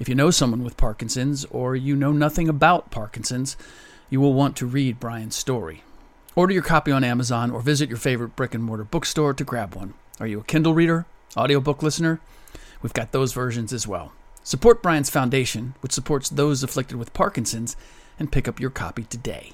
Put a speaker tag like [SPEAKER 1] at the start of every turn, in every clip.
[SPEAKER 1] If you know someone with Parkinson's or you know nothing about Parkinson's, you will want to read Brian's story. Order your copy on Amazon or visit your favorite brick and mortar bookstore to grab one. Are you a Kindle reader, audiobook listener? We've got those versions as well. Support Brian's Foundation, which supports those afflicted with Parkinson's, and pick up your copy today.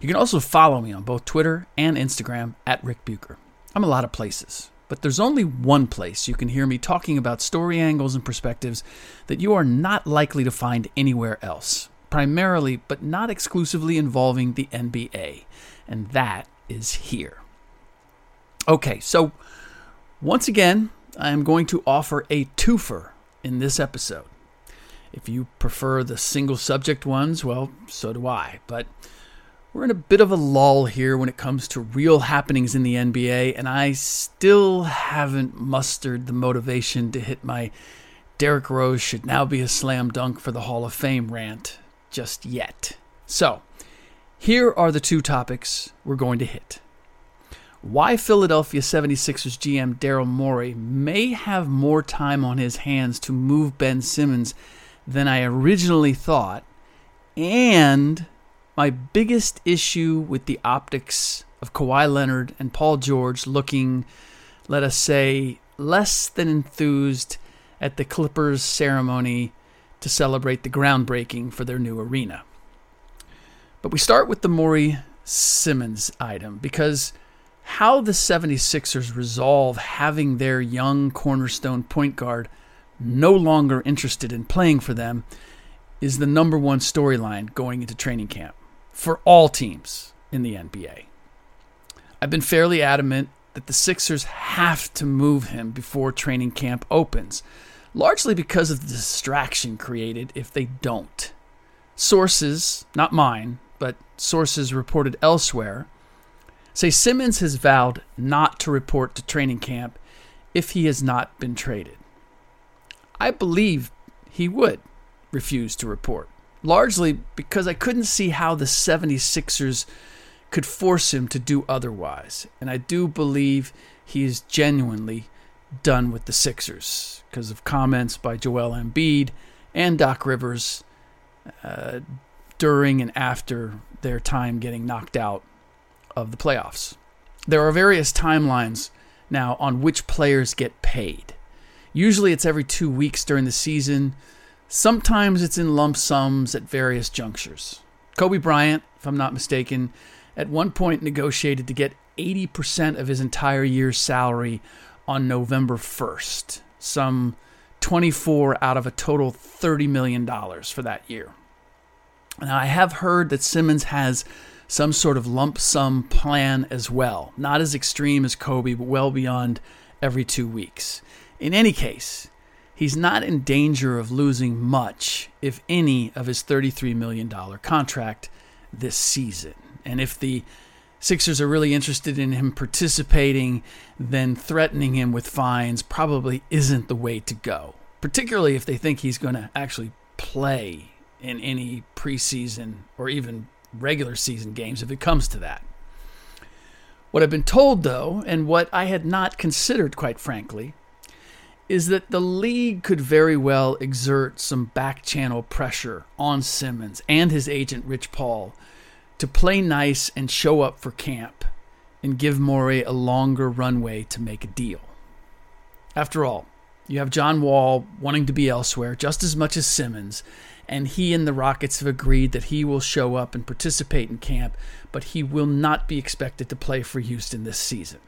[SPEAKER 1] You can also follow me on both Twitter and Instagram at Rick Bucher. I'm a lot of places, but there's only one place you can hear me talking about story angles and perspectives that you are not likely to find anywhere else, primarily but not exclusively involving the NBA, and that is here. Okay, so once again, I am going to offer a twofer in this episode. If you prefer the single subject ones, well, so do I. But we're in a bit of a lull here when it comes to real happenings in the NBA, and I still haven't mustered the motivation to hit my Derrick Rose should now be a slam dunk for the Hall of Fame rant just yet. So, here are the two topics we're going to hit why Philadelphia 76ers GM Daryl Morey may have more time on his hands to move Ben Simmons than I originally thought, and my biggest issue with the optics of Kawhi Leonard and Paul George looking, let us say, less than enthused at the Clippers ceremony to celebrate the groundbreaking for their new arena. But we start with the Morey Simmons item because how the 76ers resolve having their young cornerstone point guard no longer interested in playing for them is the number one storyline going into training camp for all teams in the NBA. I've been fairly adamant that the Sixers have to move him before training camp opens, largely because of the distraction created if they don't. Sources, not mine, but sources reported elsewhere, say Simmons has vowed not to report to training camp if he has not been traded. I believe he would refuse to report, largely because I couldn't see how the 76ers could force him to do otherwise. And I do believe he is genuinely done with the Sixers because of comments by Joel Embiid and Doc Rivers uh, during and after their time getting knocked out of the playoffs. There are various timelines now on which players get paid. Usually it's every two weeks during the season. Sometimes it's in lump sums at various junctures. Kobe Bryant, if I'm not mistaken, at one point negotiated to get 80% of his entire year's salary on November 1st, some 24 out of a total $30 million for that year. Now, I have heard that Simmons has some sort of lump sum plan as well. Not as extreme as Kobe, but well beyond every two weeks. In any case, he's not in danger of losing much, if any, of his $33 million contract this season. And if the Sixers are really interested in him participating, then threatening him with fines probably isn't the way to go, particularly if they think he's going to actually play in any preseason or even regular season games if it comes to that. What I've been told, though, and what I had not considered, quite frankly, is that the league could very well exert some back channel pressure on Simmons and his agent, Rich Paul, to play nice and show up for camp and give Morey a longer runway to make a deal. After all, you have John Wall wanting to be elsewhere just as much as Simmons, and he and the Rockets have agreed that he will show up and participate in camp, but he will not be expected to play for Houston this season.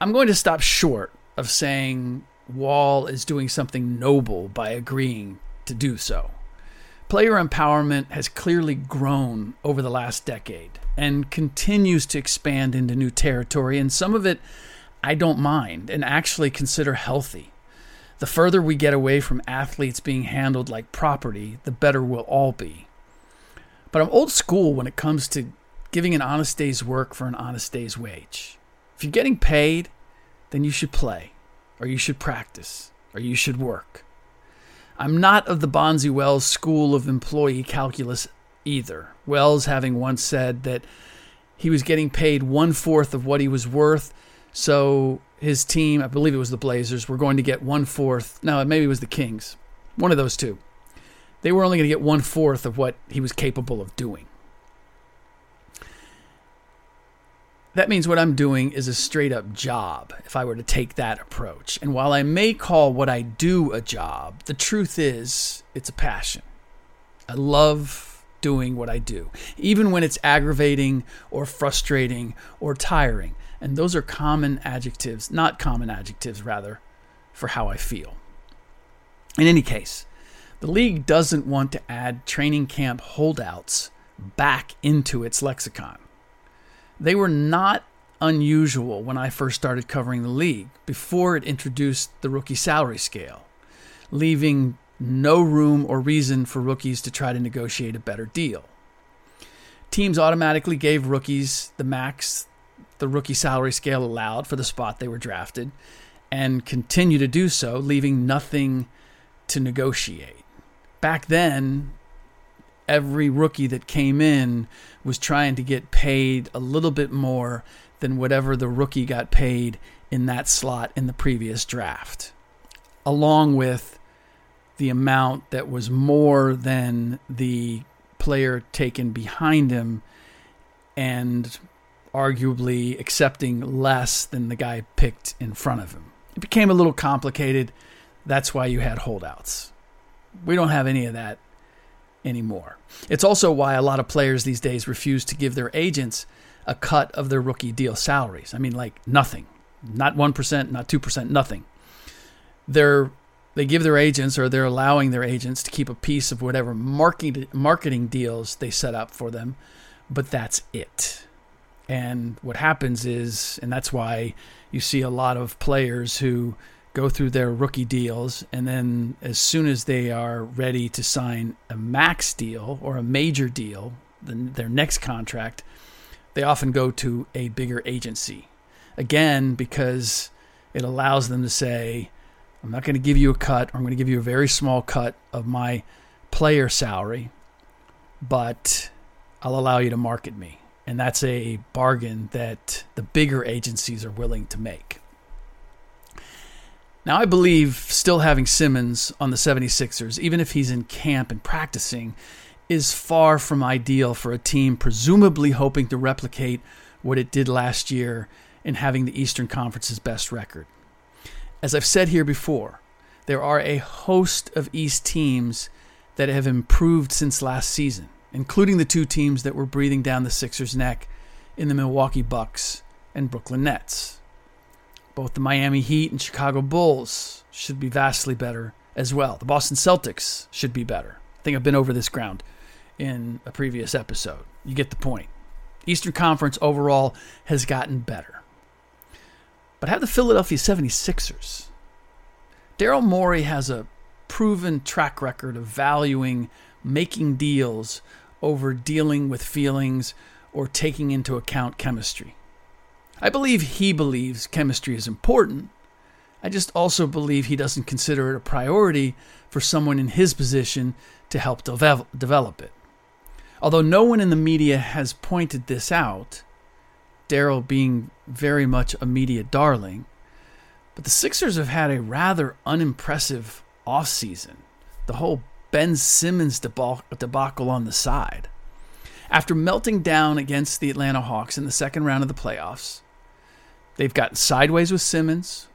[SPEAKER 1] I'm going to stop short of saying Wall is doing something noble by agreeing to do so. Player empowerment has clearly grown over the last decade and continues to expand into new territory, and some of it I don't mind and actually consider healthy. The further we get away from athletes being handled like property, the better we'll all be. But I'm old school when it comes to giving an honest day's work for an honest day's wage. If you're getting paid, then you should play, or you should practice, or you should work. I'm not of the Bonzi Wells school of employee calculus either. Wells having once said that he was getting paid one fourth of what he was worth, so his team, I believe it was the Blazers, were going to get one fourth. No, maybe it was the Kings. One of those two. They were only going to get one fourth of what he was capable of doing. That means what I'm doing is a straight up job if I were to take that approach. And while I may call what I do a job, the truth is it's a passion. I love doing what I do, even when it's aggravating or frustrating or tiring. And those are common adjectives, not common adjectives, rather, for how I feel. In any case, the league doesn't want to add training camp holdouts back into its lexicon. They were not unusual when I first started covering the league before it introduced the rookie salary scale, leaving no room or reason for rookies to try to negotiate a better deal. Teams automatically gave rookies the max the rookie salary scale allowed for the spot they were drafted and continue to do so, leaving nothing to negotiate. Back then, every rookie that came in was trying to get paid a little bit more than whatever the rookie got paid in that slot in the previous draft, along with the amount that was more than the player taken behind him and arguably accepting less than the guy picked in front of him. It became a little complicated. That's why you had holdouts. We don't have any of that anymore. It's also why a lot of players these days refuse to give their agents a cut of their rookie deal salaries. I mean, like nothing, not 1%, not 2%, nothing. They're they give their agents or they're allowing their agents to keep a piece of whatever marketing marketing deals they set up for them, but that's it. And what happens is, and that's why you see a lot of players who go through their rookie deals, and then as soon as they are ready to sign a max deal or a major deal, their next contract, they often go to a bigger agency. Again, because it allows them to say, I'm not going to give you a cut, or I'm going to give you a very small cut of my player salary, but I'll allow you to market me. And that's a bargain that the bigger agencies are willing to make. Now, I believe still having Simmons on the 76ers, even if he's in camp and practicing, is far from ideal for a team presumably hoping to replicate what it did last year in having the Eastern Conference's best record. As I've said here before, there are a host of East teams that have improved since last season including the two teams that were breathing down the Sixers' neck in the Milwaukee Bucks and Brooklyn Nets. Both the Miami Heat and Chicago Bulls should be vastly better as well. The Boston Celtics should be better. I think I've been over this ground in a previous episode. You get the point. Eastern Conference overall has gotten better. But have the Philadelphia 76ers. Daryl Morey has a proven track record of valuing making deals over dealing with feelings or taking into account chemistry. I believe he believes chemistry is important. I just also believe he doesn't consider it a priority for someone in his position to help develop it. Although no one in the media has pointed this out, Daryl being very much a media darling, but the Sixers have had a rather unimpressive offseason. The whole Ben Simmons debacle on the side. After melting down against the Atlanta Hawks in the second round of the playoffs, they've gotten sideways with Simmons,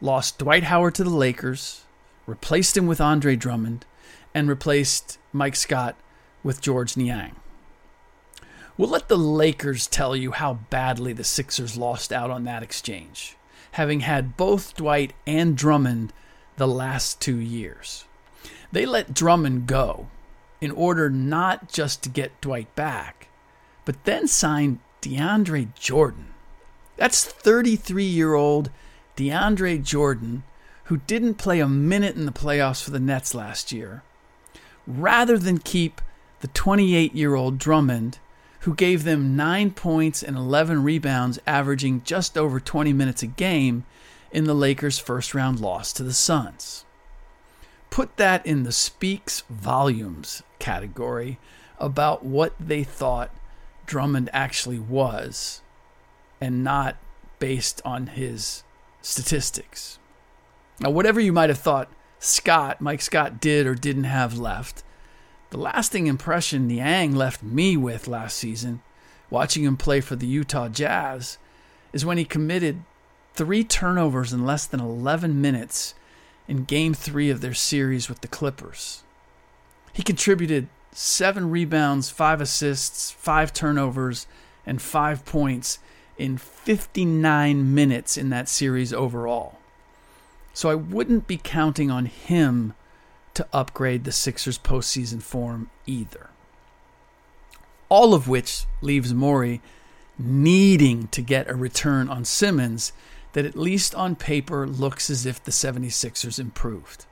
[SPEAKER 1] lost Dwight Howard to the Lakers, replaced him with Andre Drummond, and replaced Mike Scott with Georges Niang. We'll let the Lakers tell you how badly the Sixers lost out on that exchange, having had both Dwight and Drummond the last two years. They let Drummond go in order not just to get Dwight back, but then signed DeAndre Jordan. That's 33 year old DeAndre Jordan, who didn't play a minute in the playoffs for the Nets last year, rather than keep the 28 year old Drummond, who gave them 9 points and 11 rebounds, averaging just over 20 minutes a game in the Lakers' first round loss to the Suns. Put that in the speaks volumes category about what they thought Drummond actually was and not based on his statistics. Now, whatever you might have thought Scott, Mike Scott, did or didn't have left, the lasting impression Niang left me with last season, watching him play for the Utah Jazz, is when he committed three turnovers in less than 11 minutes in game three of their series with the Clippers. He contributed seven rebounds, five assists, five turnovers, and five points in 59 minutes in that series overall. So I wouldn't be counting on him to upgrade the Sixers' postseason form either. All of which leaves Morey needing to get a return on Simmons that, at least on paper, looks as if the 76ers improved.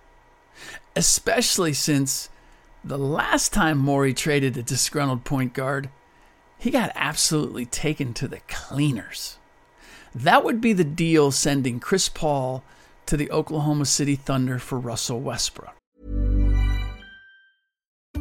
[SPEAKER 1] Especially since the last time Morey traded a disgruntled point guard, he got absolutely taken to the cleaners. That would be the deal sending Chris Paul to the Oklahoma City Thunder for Russell Westbrook.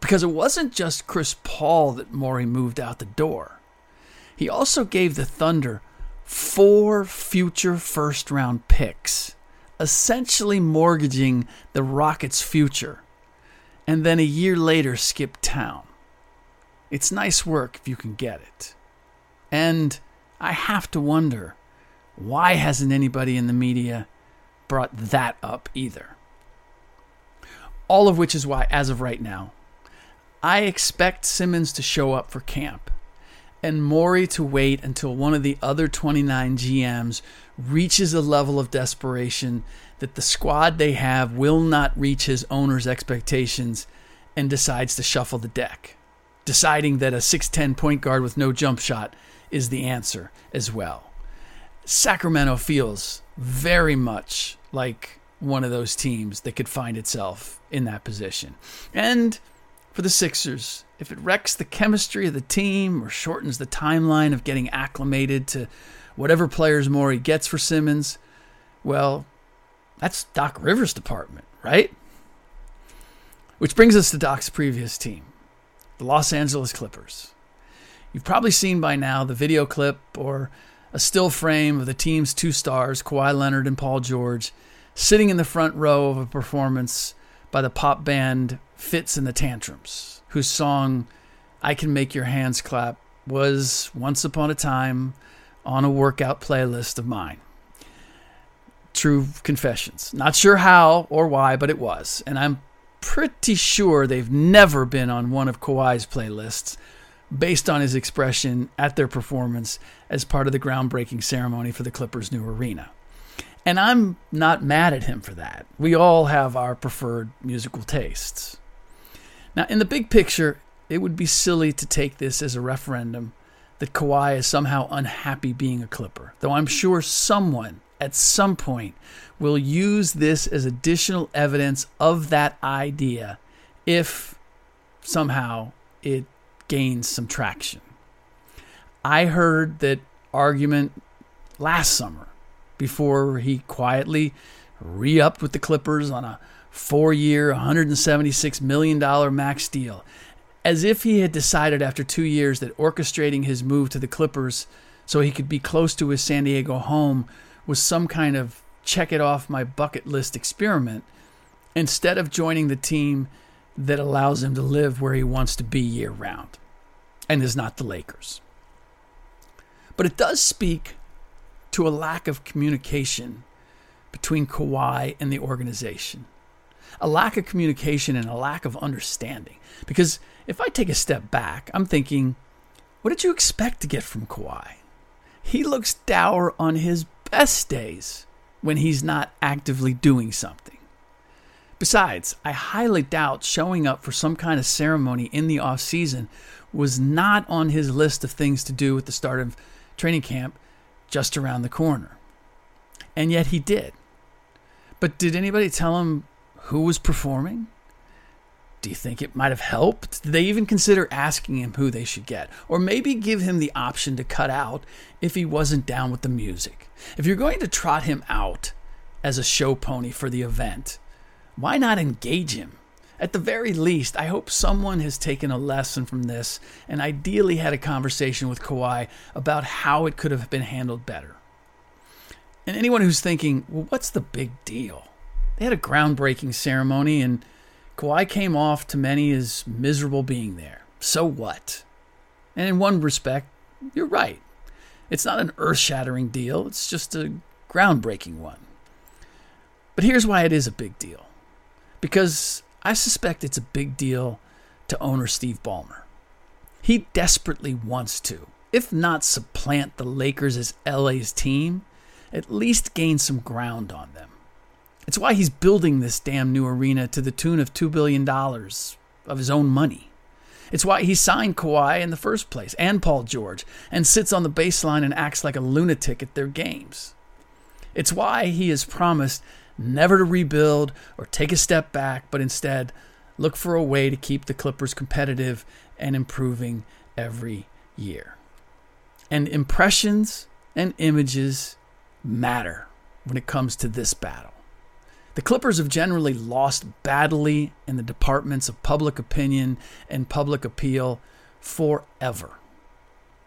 [SPEAKER 1] Because it wasn't just Chris Paul that Morey moved out the door. He also gave the Thunder four future first round picks, essentially mortgaging the Rockets' future, and then a year later skipped town. It's nice work if you can get it. And I have to wonder why hasn't anybody in the media brought that up either? All of which is why, as of right now, I expect Simmons to show up for camp and Morey to wait until one of the other 29 GMs reaches a level of desperation that the squad they have will not reach his owner's expectations and decides to shuffle the deck, deciding that a 6'10 point guard with no jump shot is the answer as well. Sacramento feels very much like one of those teams that could find itself in that position. And for the Sixers, if it wrecks the chemistry of the team or shortens the timeline of getting acclimated to whatever players Morey gets for Simmons, well, that's Doc Rivers' department, right? Which brings us to Doc's previous team, the Los Angeles Clippers. You've probably seen by now the video clip or a still frame of the team's two stars, Kawhi Leonard and Paul George, sitting in the front row of a performance by the pop band Fitz and the Tantrums, whose song I Can Make Your Hands Clap was once upon a time on a workout playlist of mine. True confessions. Not sure how or why, but it was. And I'm pretty sure they've never been on one of Kawhi's playlists, based on his expression at their performance as part of the groundbreaking ceremony for the Clippers' new arena. And I'm not mad at him for that. We all have our preferred musical tastes. Now, in the big picture, it would be silly to take this as a referendum that Kawhi is somehow unhappy being a Clipper, though I'm sure someone at some point will use this as additional evidence of that idea if somehow it gains some traction. I heard that argument last summer before he quietly re upped with the Clippers on a four year, $176 million max deal, as if he had decided after two years that orchestrating his move to the Clippers so he could be close to his San Diego home was some kind of check it off my bucket list experiment instead of joining the team that allows him to live where he wants to be year round and is not the Lakers. But it does speak to a lack of communication between Kawhi and the organization. A lack of communication and a lack of understanding. Because if I take a step back, I'm thinking, what did you expect to get from Kawhi? He looks dour on his best days when he's not actively doing something. Besides, I highly doubt showing up for some kind of ceremony in the off season was not on his list of things to do at the start of training camp just around the corner. And yet he did. But did anybody tell him who was performing? Do you think it might have helped? Did they even consider asking him who they should get? Or maybe give him the option to cut out if he wasn't down with the music? If you're going to trot him out as a show pony for the event, why not engage him? At the very least, I hope someone has taken a lesson from this and ideally had a conversation with Kawhi about how it could have been handled better. And anyone who's thinking, well, what's the big deal? They had a groundbreaking ceremony and Kawhi came off to many as miserable being there. So what? And in one respect, you're right. It's not an earth shattering deal, it's just a groundbreaking one. But here's why it is a big deal because I suspect it's a big deal to owner Steve Ballmer. He desperately wants to, if not supplant the Lakers as LA's team, at least gain some ground on them. It's why he's building this damn new arena to the tune of $2 billion of his own money. It's why he signed Kawhi in the first place and Paul George and sits on the baseline and acts like a lunatic at their games. It's why he has promised never to rebuild or take a step back, but instead look for a way to keep the Clippers competitive and improving every year. And impressions and images matter when it comes to this battle. The Clippers have generally lost badly in the departments of public opinion and public appeal forever.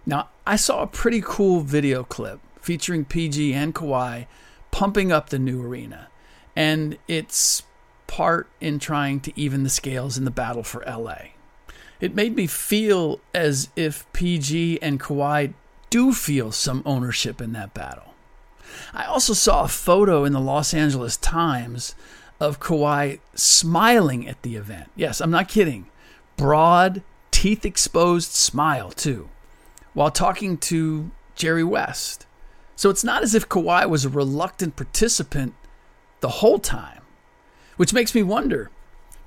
[SPEAKER 1] Now, I saw a pretty cool video clip featuring PG and Kawhi pumping up the new arena, and its part in trying to even the scales in the battle for LA. It made me feel as if PG and Kawhi do feel some ownership in that battle. I also saw a photo in the Los Angeles Times of Kawhi smiling at the event. Yes, I'm not kidding. Broad, teeth exposed smile, too, while talking to Jerry West. So it's not as if Kawhi was a reluctant participant the whole time, which makes me wonder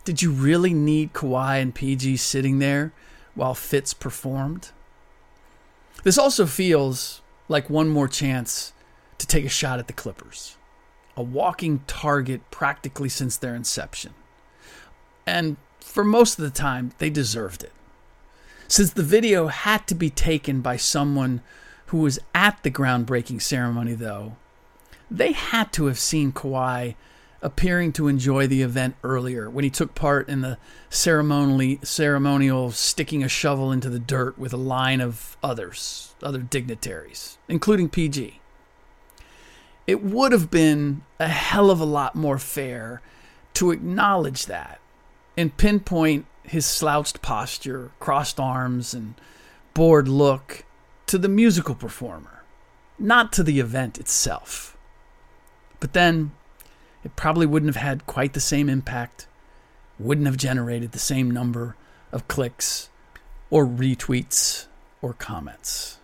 [SPEAKER 1] did you really need Kawhi and PG sitting there while Fitz performed? This also feels like one more chance to take a shot at the Clippers, a walking target practically since their inception. And for most of the time, they deserved it. Since the video had to be taken by someone who was at the groundbreaking ceremony, though, they had to have seen Kawhi appearing to enjoy the event earlier when he took part in the ceremonially ceremonial sticking a shovel into the dirt with a line of others, other dignitaries, including PG it would have been a hell of a lot more fair to acknowledge that and pinpoint his slouched posture, crossed arms, and bored look to the musical performer, not to the event itself. But then it probably wouldn't have had quite the same impact, wouldn't have generated the same number of clicks, or retweets or comments.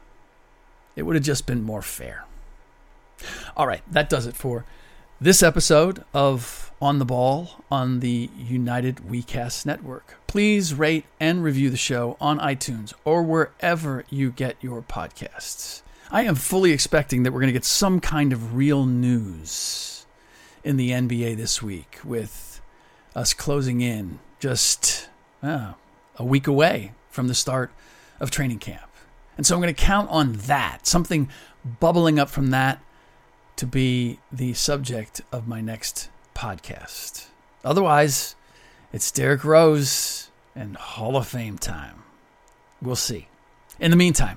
[SPEAKER 1] It would have just been more fair. All right, that does it for this episode of On the Ball on the United WeCast Network. Please rate and review the show on iTunes or wherever you get your podcasts. I am fully expecting that we're going to get some kind of real news in the NBA this week with us closing in just uh, a week away from the start of training camp. And so I'm going to count on that, something bubbling up from that to be the subject of my next podcast. Otherwise, it's Derrick Rose and Hall of Fame time. We'll see. In the meantime,